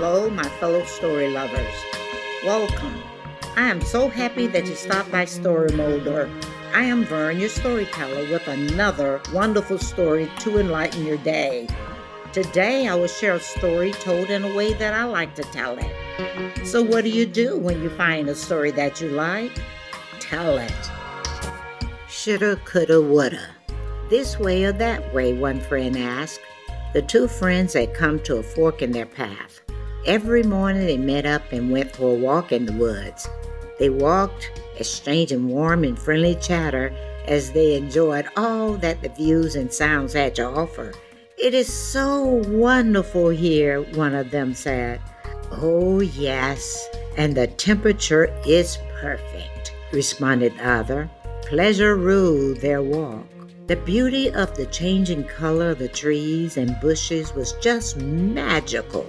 Hello, my fellow story lovers. Welcome. I am so happy that you stopped by Story Molder. I am Vern, your storyteller, with another wonderful story to enlighten your day. Today, I will share a story told in a way that I like to tell it. So, what do you do when you find a story that you like? Tell it. Shoulda, coulda, woulda. This way or that way, one friend asked. The two friends had come to a fork in their path. Every morning they met up and went for a walk in the woods. They walked, exchanging warm and friendly chatter as they enjoyed all that the views and sounds had to offer. It is so wonderful here, one of them said. Oh, yes, and the temperature is perfect, responded the other. Pleasure ruled their walk. The beauty of the changing color of the trees and bushes was just magical.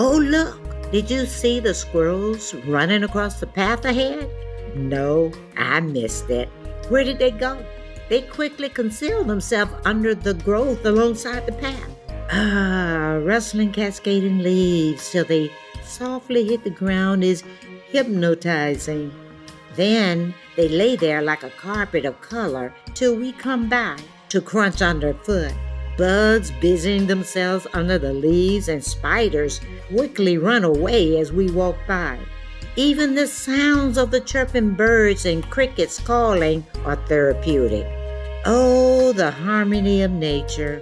Oh, look! Did you see the squirrels running across the path ahead? No, I missed it. Where did they go? They quickly concealed themselves under the growth alongside the path. Ah, rustling, cascading leaves till they softly hit the ground is hypnotizing. Then they lay there like a carpet of color till we come by to crunch underfoot. Bugs busying themselves under the leaves and spiders quickly run away as we walk by. Even the sounds of the chirping birds and crickets calling are therapeutic. Oh, the harmony of nature.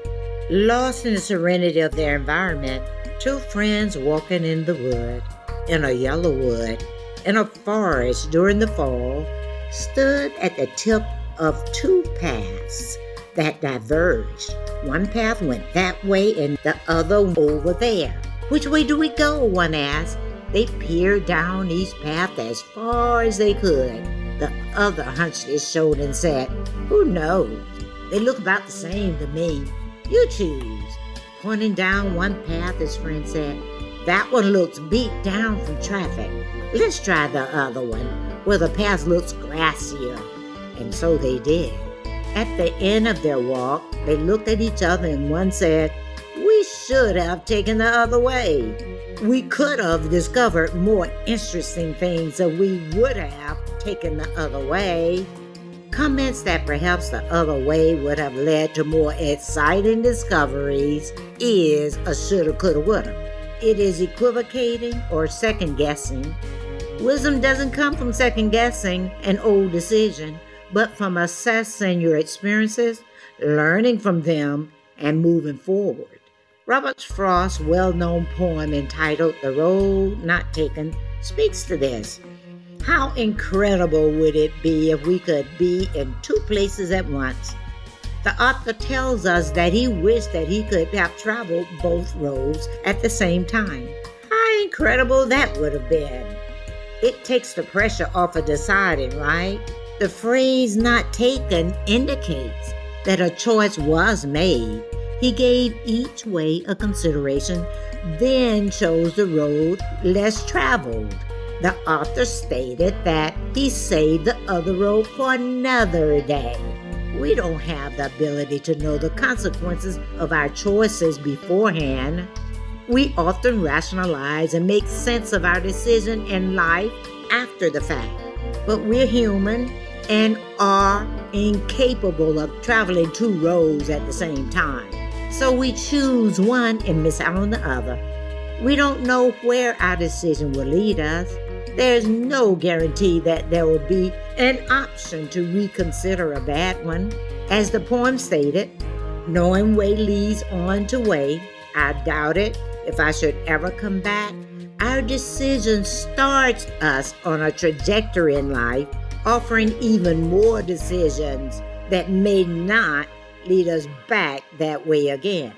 Lost in the serenity of their environment, two friends walking in the wood, in a yellow wood, in a forest during the fall, stood at the tip of two paths that diverged. One path went that way and the other over there. Which way do we go? One asked. They peered down each path as far as they could. The other hunched his shoulder and said, Who knows? They look about the same to me. You choose. Pointing down one path, his friend said, That one looks beat down from traffic. Let's try the other one, where the path looks grassier. And so they did. At the end of their walk, they looked at each other and one said, We should have taken the other way. We could have discovered more interesting things if we would have taken the other way. Comments that perhaps the other way would have led to more exciting discoveries is a shoulda, coulda, woulda. It is equivocating or second guessing. Wisdom doesn't come from second guessing an old decision, but from assessing your experiences, learning from them, and moving forward. Robert Frost's well known poem entitled The Road Not Taken speaks to this. How incredible would it be if we could be in two places at once? The author tells us that he wished that he could have traveled both roads at the same time. How incredible that would have been! It takes the pressure off of deciding, right? The phrase not taken indicates that a choice was made. He gave each way a consideration, then chose the road less traveled. The author stated that he saved the other road for another day. We don't have the ability to know the consequences of our choices beforehand. We often rationalize and make sense of our decision in life after the fact. But we're human and are incapable of traveling two roads at the same time. So we choose one and miss out on the other. We don't know where our decision will lead us. There's no guarantee that there will be an option to reconsider a bad one. As the poem stated, knowing way leads on to way. I doubt it if I should ever come back. Our decision starts us on a trajectory in life, offering even more decisions that may not lead us back that way again.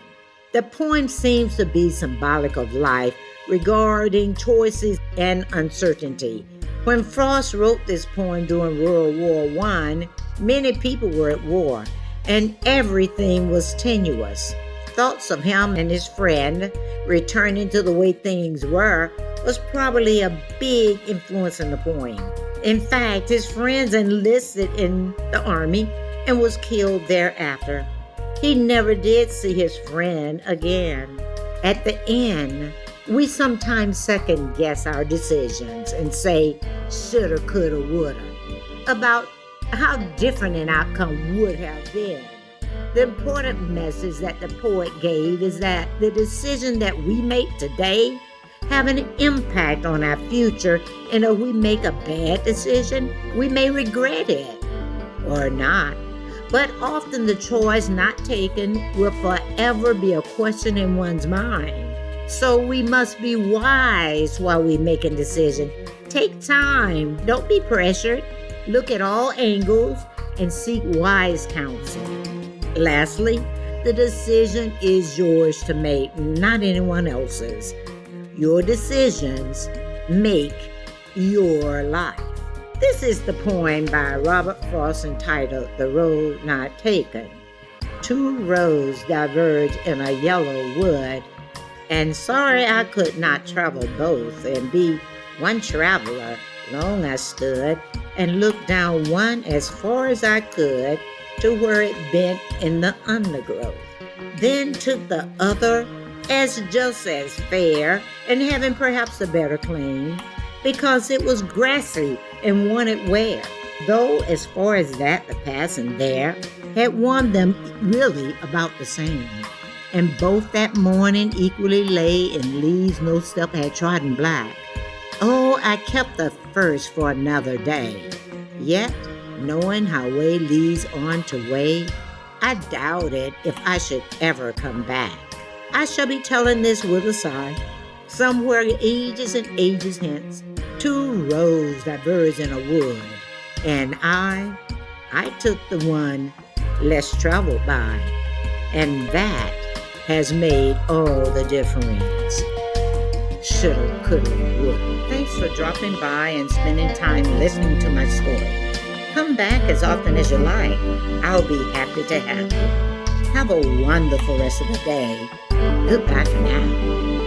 The poem seems to be symbolic of life regarding choices and uncertainty. When Frost wrote this poem during World War I, many people were at war and everything was tenuous. Thoughts of him and his friend returning to the way things were was probably a big influence in the poem. In fact, his friends enlisted in the army and was killed thereafter. He never did see his friend again. At the end, We sometimes second guess our decisions and say shoulda, coulda, woulda about how different an outcome would have been. The important message that the poet gave is that the decision that we make today have an impact on our future, and if we make a bad decision, we may regret it or not. But often the choice not taken will forever be a question in one's mind. So we must be wise while we make a decision. Take time, don't be pressured. Look at all angles and seek wise counsel. Lastly, the decision is yours to make, not anyone else's. Your decisions make your life. This is the poem by Robert Frost entitled The Road Not Taken. Two roads diverge in a yellow wood, and sorry I could not travel both and be one traveler. Long I stood and looked down one as far as I could to where it bent in the undergrowth. Then took the other as just as fair and having perhaps a better claim because it was grassy and wanted wear. Though, as far as that, the passing there had warned them really about the same. And both that morning equally lay in leaves no step had trodden black. Oh, I kept the first for another day. Yet, knowing how way leads on to way, I doubted if I should ever come back. I shall be telling this with a sigh. Somewhere ages and ages hence, two roads diverged in a wood, and I, I took the one less traveled by, and that has made all the difference. Shoulda, coulda, woulda. Thanks for dropping by and spending time listening to my story. Come back as often as you like. I'll be happy to have you. Have a wonderful rest of the day. Goodbye for now.